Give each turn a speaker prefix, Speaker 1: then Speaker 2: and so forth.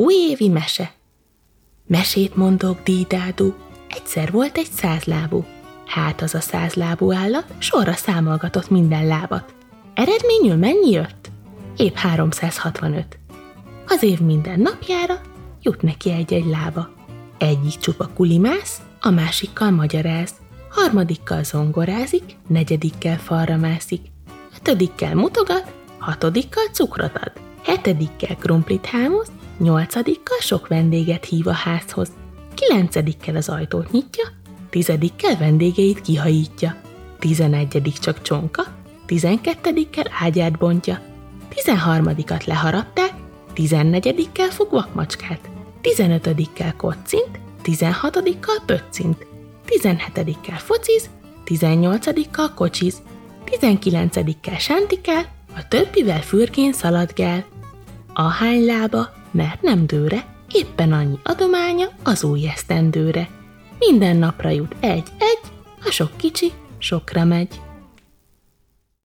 Speaker 1: Újévi mese Mesét mondok, dídádú, egyszer volt egy százlábú. Hát az a százlábú állat sorra számolgatott minden lábat. Eredményül mennyi jött? Épp 365. Az év minden napjára jut neki egy-egy lába. Egyik csupa kulimász, a másikkal magyaráz, harmadikkal zongorázik, negyedikkel falra mászik, ötödikkel mutogat, hatodikkal cukrot ad, hetedikkel krumplit hámoz, nyolcadikkal sok vendéget hív a házhoz, kilencedikkel az ajtót nyitja, tizedikkel vendégeit kihajítja, tizenegyedik csak csonka, tizenkettedikkel ágyát bontja, tizenharmadikat leharapták, tizennegyedikkel fog vakmacskát, tizenötödikkel kocint, tizenhatodikkal pöccint, tizenhetedikkel fociz, tizennyolcadikkal kocsiz, tizenkilencedikkel sántikál, a többivel fürkén szaladgál. A hány lába, mert nem dőre, éppen annyi adománya az új esztendőre. Minden napra jut egy-egy, a sok kicsi sokra megy.